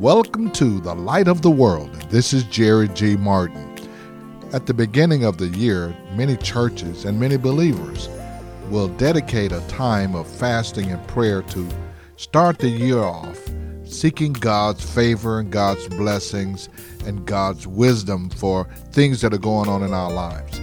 Welcome to the Light of the World. This is Jerry G. Martin. At the beginning of the year, many churches and many believers will dedicate a time of fasting and prayer to start the year off seeking God's favor and God's blessings and God's wisdom for things that are going on in our lives.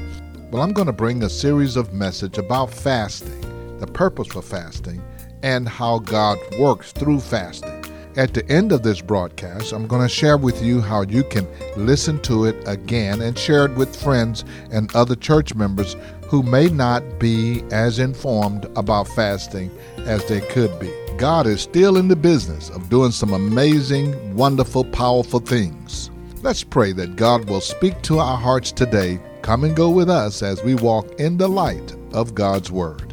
Well, I'm going to bring a series of message about fasting, the purpose for fasting, and how God works through fasting. At the end of this broadcast, I'm going to share with you how you can listen to it again and share it with friends and other church members who may not be as informed about fasting as they could be. God is still in the business of doing some amazing, wonderful, powerful things. Let's pray that God will speak to our hearts today. Come and go with us as we walk in the light of God's Word.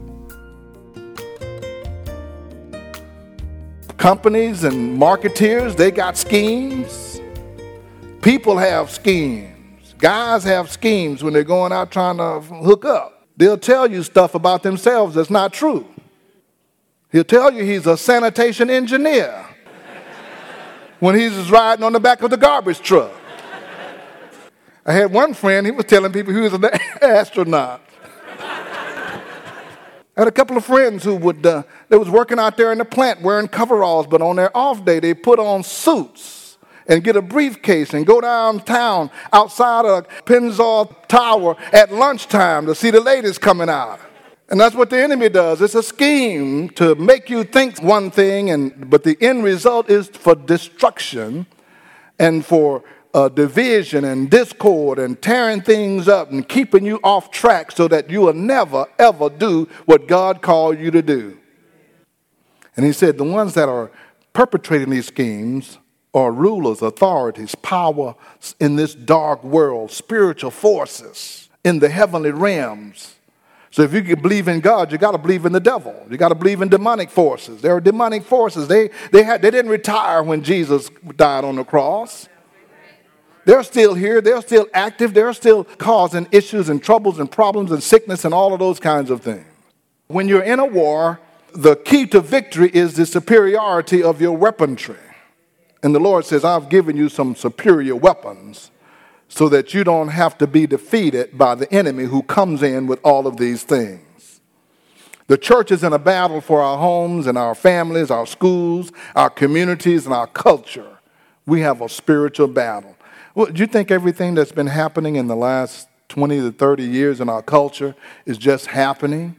Companies and marketeers, they got schemes. People have schemes. Guys have schemes when they're going out trying to hook up. They'll tell you stuff about themselves that's not true. He'll tell you he's a sanitation engineer when he's riding on the back of the garbage truck. I had one friend, he was telling people he was an astronaut. Had a couple of friends who would, uh, they was working out there in the plant wearing coveralls, but on their off day, they put on suits and get a briefcase and go downtown outside of Pennzoil Tower at lunchtime to see the ladies coming out. And that's what the enemy does. It's a scheme to make you think one thing, and, but the end result is for destruction and for uh, division and discord and tearing things up and keeping you off track so that you will never, ever do what God called you to do. And he said, the ones that are perpetrating these schemes are rulers, authorities, power in this dark world, spiritual forces in the heavenly realms. So if you can believe in God, you got to believe in the devil. You got to believe in demonic forces. There are demonic forces. They, they, had, they didn't retire when Jesus died on the cross. They're still here. They're still active. They're still causing issues and troubles and problems and sickness and all of those kinds of things. When you're in a war, the key to victory is the superiority of your weaponry. And the Lord says, I've given you some superior weapons so that you don't have to be defeated by the enemy who comes in with all of these things. The church is in a battle for our homes and our families, our schools, our communities, and our culture. We have a spiritual battle. Well, do you think everything that's been happening in the last 20 to 30 years in our culture is just happening?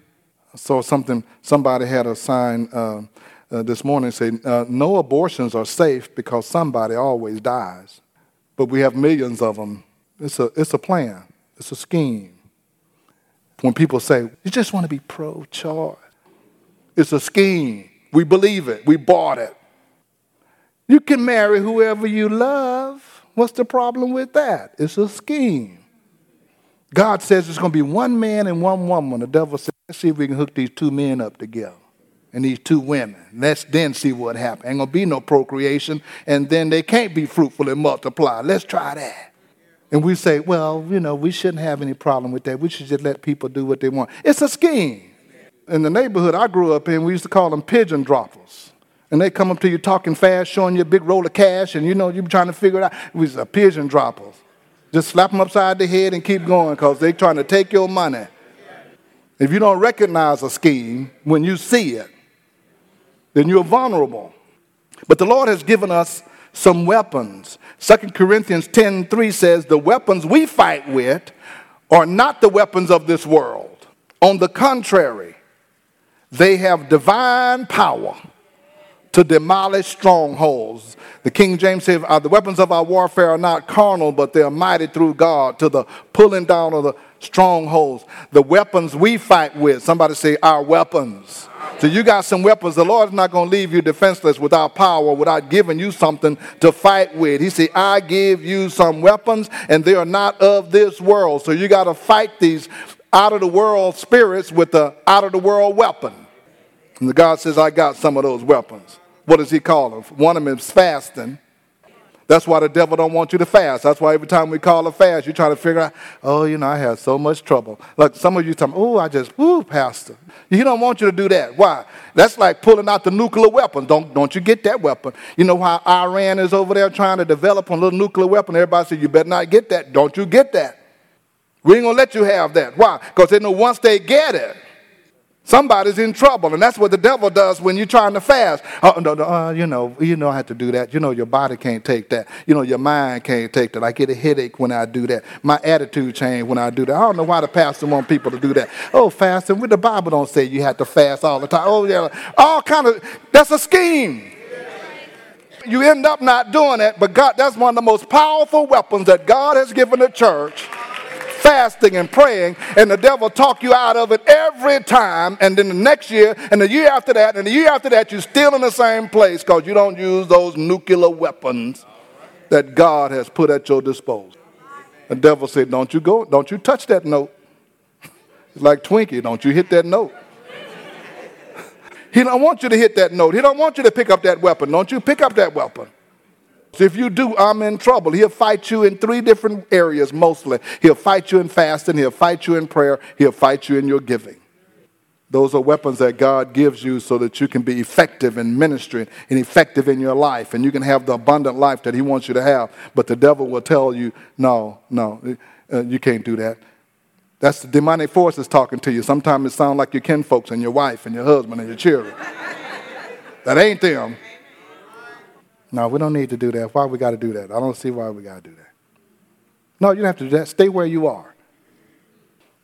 I saw something, somebody had a sign uh, uh, this morning say, uh, No abortions are safe because somebody always dies. But we have millions of them. It's a, it's a plan, it's a scheme. When people say, You just want to be pro choice, it's a scheme. We believe it, we bought it. You can marry whoever you love. What's the problem with that? It's a scheme. God says it's going to be one man and one woman. The devil says, let's see if we can hook these two men up together and these two women. Let's then see what happens. Ain't going to be no procreation, and then they can't be fruitful and multiply. Let's try that. And we say, well, you know, we shouldn't have any problem with that. We should just let people do what they want. It's a scheme. In the neighborhood I grew up in, we used to call them pigeon droppers and they come up to you talking fast, showing you a big roll of cash, and you know you're trying to figure it out. It was a pigeon droppers. Just slap them upside the head and keep going because they're trying to take your money. If you don't recognize a scheme when you see it, then you're vulnerable. But the Lord has given us some weapons. 2 Corinthians 10 3 says, The weapons we fight with are not the weapons of this world. On the contrary, they have divine power to demolish strongholds. The King James says, uh, The weapons of our warfare are not carnal, but they are mighty through God to the pulling down of the strongholds. The weapons we fight with, somebody say, Our weapons. So you got some weapons. The Lord's not going to leave you defenseless without power, without giving you something to fight with. He said, I give you some weapons, and they are not of this world. So you got to fight these out of the world spirits with the out of the world weapon. And God says, I got some of those weapons. What does he call them? One of them is fasting. That's why the devil don't want you to fast. That's why every time we call a fast, you try to figure out, oh, you know, I had so much trouble. Like some of you tell me, oh, I just, ooh, pastor. He don't want you to do that. Why? That's like pulling out the nuclear weapon. Don't, don't you get that weapon. You know how Iran is over there trying to develop a little nuclear weapon? Everybody says, you better not get that. Don't you get that. We ain't going to let you have that. Why? Because they know once they get it, Somebody's in trouble, and that's what the devil does when you're trying to fast. Oh, no, no, uh, you know, you know, I have to do that. You know, your body can't take that. You know, your mind can't take that. I get a headache when I do that. My attitude change when I do that. I don't know why the pastor want people to do that. Oh, fasting. With the Bible don't say you have to fast all the time. Oh, yeah, all kind of. That's a scheme. You end up not doing it, but God, that's one of the most powerful weapons that God has given the church fasting and praying, and the devil talk you out of it every time. And then the next year, and the year after that, and the year after that, you're still in the same place because you don't use those nuclear weapons that God has put at your disposal. The devil said, Don't you go, don't you touch that note. It's like Twinkie, don't you hit that note. he don't want you to hit that note. He don't want you to pick up that weapon. Don't you pick up that weapon. So if you do, I'm in trouble. He'll fight you in three different areas mostly. He'll fight you in fasting, he'll fight you in prayer, he'll fight you in your giving. Those are weapons that God gives you so that you can be effective in ministry and effective in your life and you can have the abundant life that He wants you to have. But the devil will tell you, no, no, uh, you can't do that. That's the demonic forces talking to you. Sometimes it sounds like your kinfolks and your wife and your husband and your children. that ain't them. No, we don't need to do that. Why we got to do that? I don't see why we got to do that. No, you don't have to do that. Stay where you are.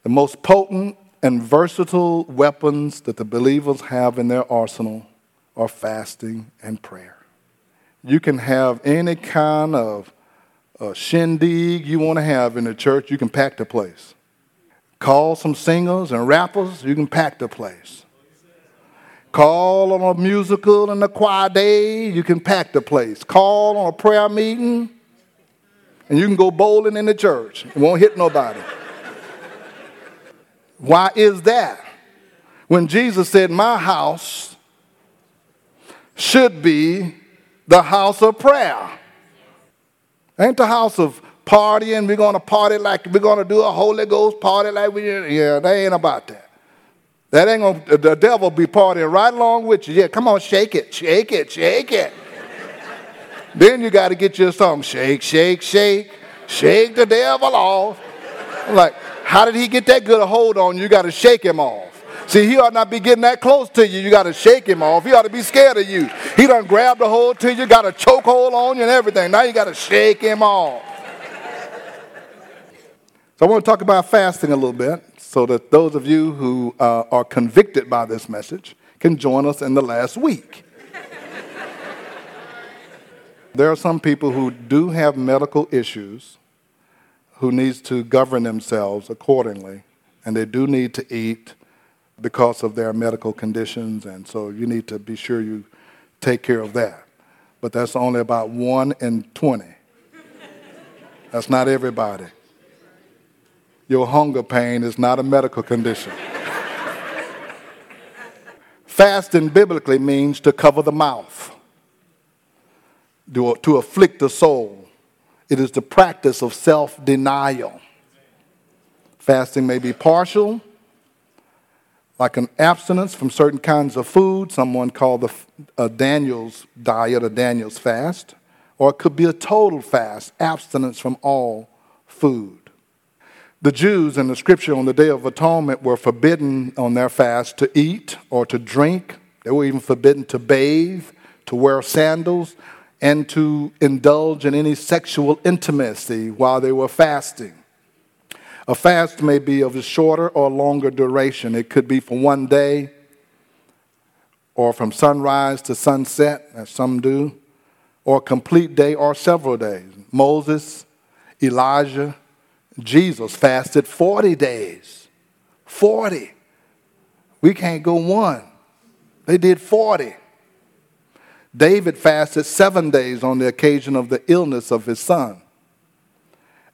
The most potent and versatile weapons that the believers have in their arsenal are fasting and prayer. You can have any kind of uh, shindig you want to have in the church, you can pack the place. Call some singers and rappers, you can pack the place. Call on a musical and a choir day, you can pack the place. Call on a prayer meeting, and you can go bowling in the church. It won't hit nobody. Why is that? When Jesus said, My house should be the house of prayer. Ain't the house of partying. We're to party like we're to do a Holy Ghost party like we, yeah, they ain't about that. That ain't gonna, the devil be partying right along with you. Yeah, come on, shake it, shake it, shake it. then you got to get your song, shake, shake, shake, shake the devil off. I'm like, how did he get that good a hold on you? You got to shake him off. See, he ought not be getting that close to you. You got to shake him off. He ought to be scared of you. He done grabbed a hold to you, got a choke hold on you and everything. Now you got to shake him off. So I want to talk about fasting a little bit so that those of you who uh, are convicted by this message can join us in the last week. there are some people who do have medical issues who needs to govern themselves accordingly and they do need to eat because of their medical conditions and so you need to be sure you take care of that. But that's only about 1 in 20 that's not everybody your hunger pain is not a medical condition. Fasting biblically means to cover the mouth, to, to afflict the soul. It is the practice of self denial. Fasting may be partial, like an abstinence from certain kinds of food, someone called the uh, Daniel's diet or Daniel's fast, or it could be a total fast, abstinence from all food. The Jews in the scripture on the Day of Atonement were forbidden on their fast to eat or to drink. They were even forbidden to bathe, to wear sandals, and to indulge in any sexual intimacy while they were fasting. A fast may be of a shorter or longer duration. It could be for one day or from sunrise to sunset, as some do, or a complete day or several days. Moses, Elijah, Jesus fasted 40 days. 40. We can't go one. They did 40. David fasted seven days on the occasion of the illness of his son.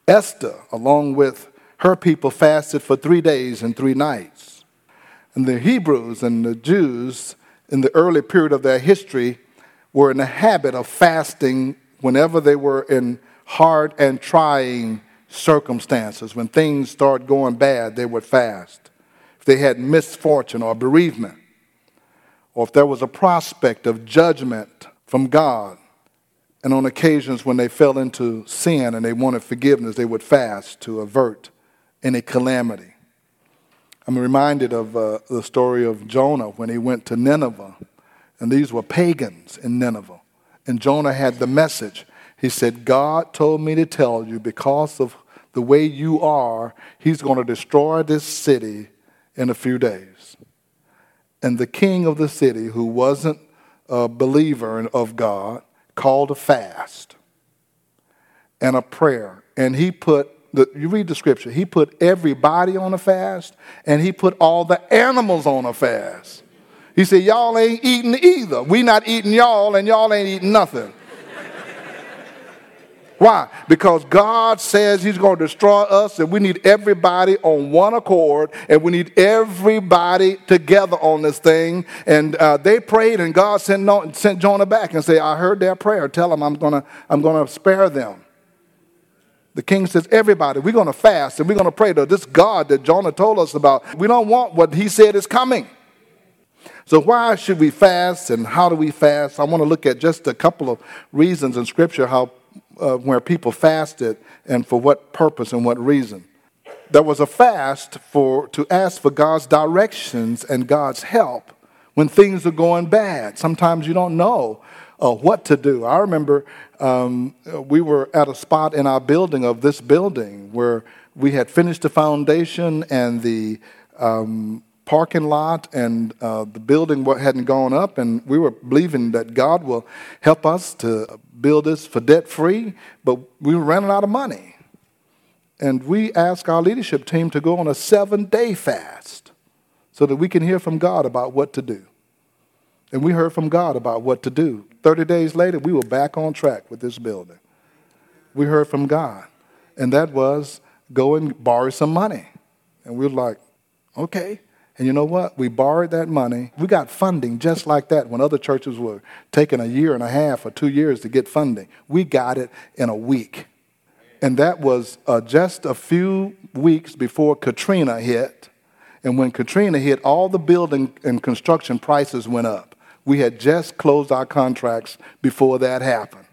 Esther, along with her people, fasted for three days and three nights. And the Hebrews and the Jews, in the early period of their history, were in the habit of fasting whenever they were in hard and trying circumstances, when things started going bad, they would fast. If they had misfortune or bereavement, or if there was a prospect of judgment from God, and on occasions when they fell into sin and they wanted forgiveness, they would fast to avert any calamity. I'm reminded of uh, the story of Jonah when he went to Nineveh, and these were pagans in Nineveh. And Jonah had the message. He said, God told me to tell you because of the way you are, he's going to destroy this city in a few days. And the king of the city, who wasn't a believer of God, called a fast and a prayer. And he put, the, you read the scripture, he put everybody on a fast and he put all the animals on a fast. He said, Y'all ain't eating either. We not eating y'all, and y'all ain't eating nothing. Why? Because God says He's going to destroy us, and we need everybody on one accord, and we need everybody together on this thing. And uh, they prayed, and God sent, no, sent Jonah back and said, "I heard their prayer. Tell them I'm going to I'm going to spare them." The king says, "Everybody, we're going to fast, and we're going to pray to this God that Jonah told us about. We don't want what He said is coming." So, why should we fast and how do we fast? I want to look at just a couple of reasons in Scripture how uh, where people fasted and for what purpose and what reason. There was a fast for to ask for God's directions and God's help when things are going bad. Sometimes you don't know uh, what to do. I remember um, we were at a spot in our building of this building where we had finished the foundation and the um, parking lot and uh, the building hadn't gone up, and we were believing that God will help us to build this for debt free, but we were running out of money. And we asked our leadership team to go on a seven day fast so that we can hear from God about what to do. And we heard from God about what to do. 30 days later, we were back on track with this building. We heard from God, and that was go and borrow some money. And we were like, okay. And you know what? We borrowed that money. We got funding just like that when other churches were taking a year and a half or two years to get funding. We got it in a week. And that was uh, just a few weeks before Katrina hit. And when Katrina hit, all the building and construction prices went up. We had just closed our contracts before that happened.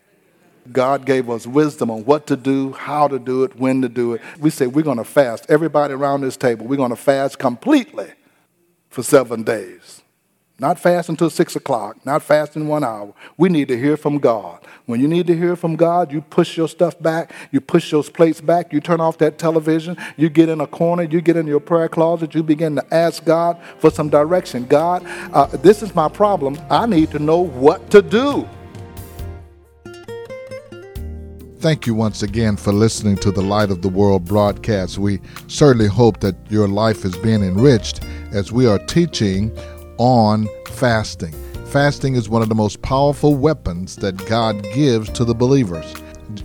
God gave us wisdom on what to do, how to do it, when to do it. We said, we're going to fast. Everybody around this table, we're going to fast completely for seven days. Not fast until six o'clock, not fast in one hour. We need to hear from God. When you need to hear from God, you push your stuff back, you push those plates back, you turn off that television, you get in a corner, you get in your prayer closet, you begin to ask God for some direction. God, uh, this is my problem. I need to know what to do. Thank you once again for listening to the Light of the World broadcast. We certainly hope that your life is being enriched as we are teaching on fasting. Fasting is one of the most powerful weapons that God gives to the believers.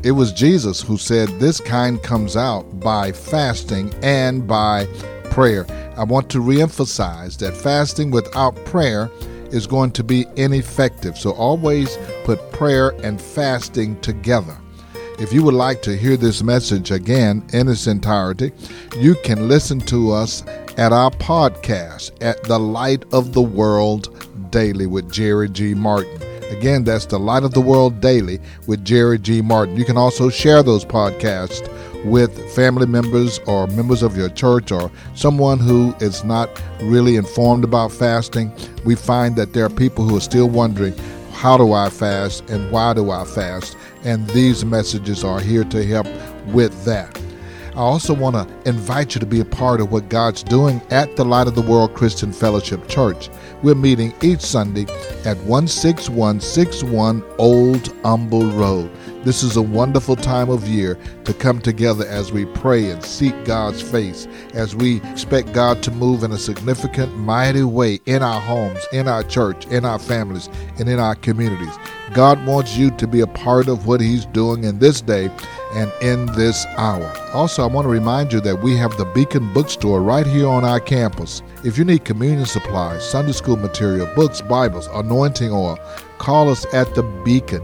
It was Jesus who said this kind comes out by fasting and by prayer. I want to reemphasize that fasting without prayer is going to be ineffective. So always put prayer and fasting together. If you would like to hear this message again in its entirety, you can listen to us at our podcast at The Light of the World Daily with Jerry G. Martin. Again, that's The Light of the World Daily with Jerry G. Martin. You can also share those podcasts with family members or members of your church or someone who is not really informed about fasting. We find that there are people who are still wondering how do I fast and why do I fast? And these messages are here to help with that. I also want to invite you to be a part of what God's doing at the Light of the World Christian Fellowship Church. We're meeting each Sunday at 16161 Old Humble Road. This is a wonderful time of year to come together as we pray and seek God's face, as we expect God to move in a significant, mighty way in our homes, in our church, in our families, and in our communities. God wants you to be a part of what He's doing in this day and in this hour. Also, I want to remind you that we have the Beacon Bookstore right here on our campus. If you need communion supplies, Sunday school material, books, Bibles, anointing oil, call us at the Beacon,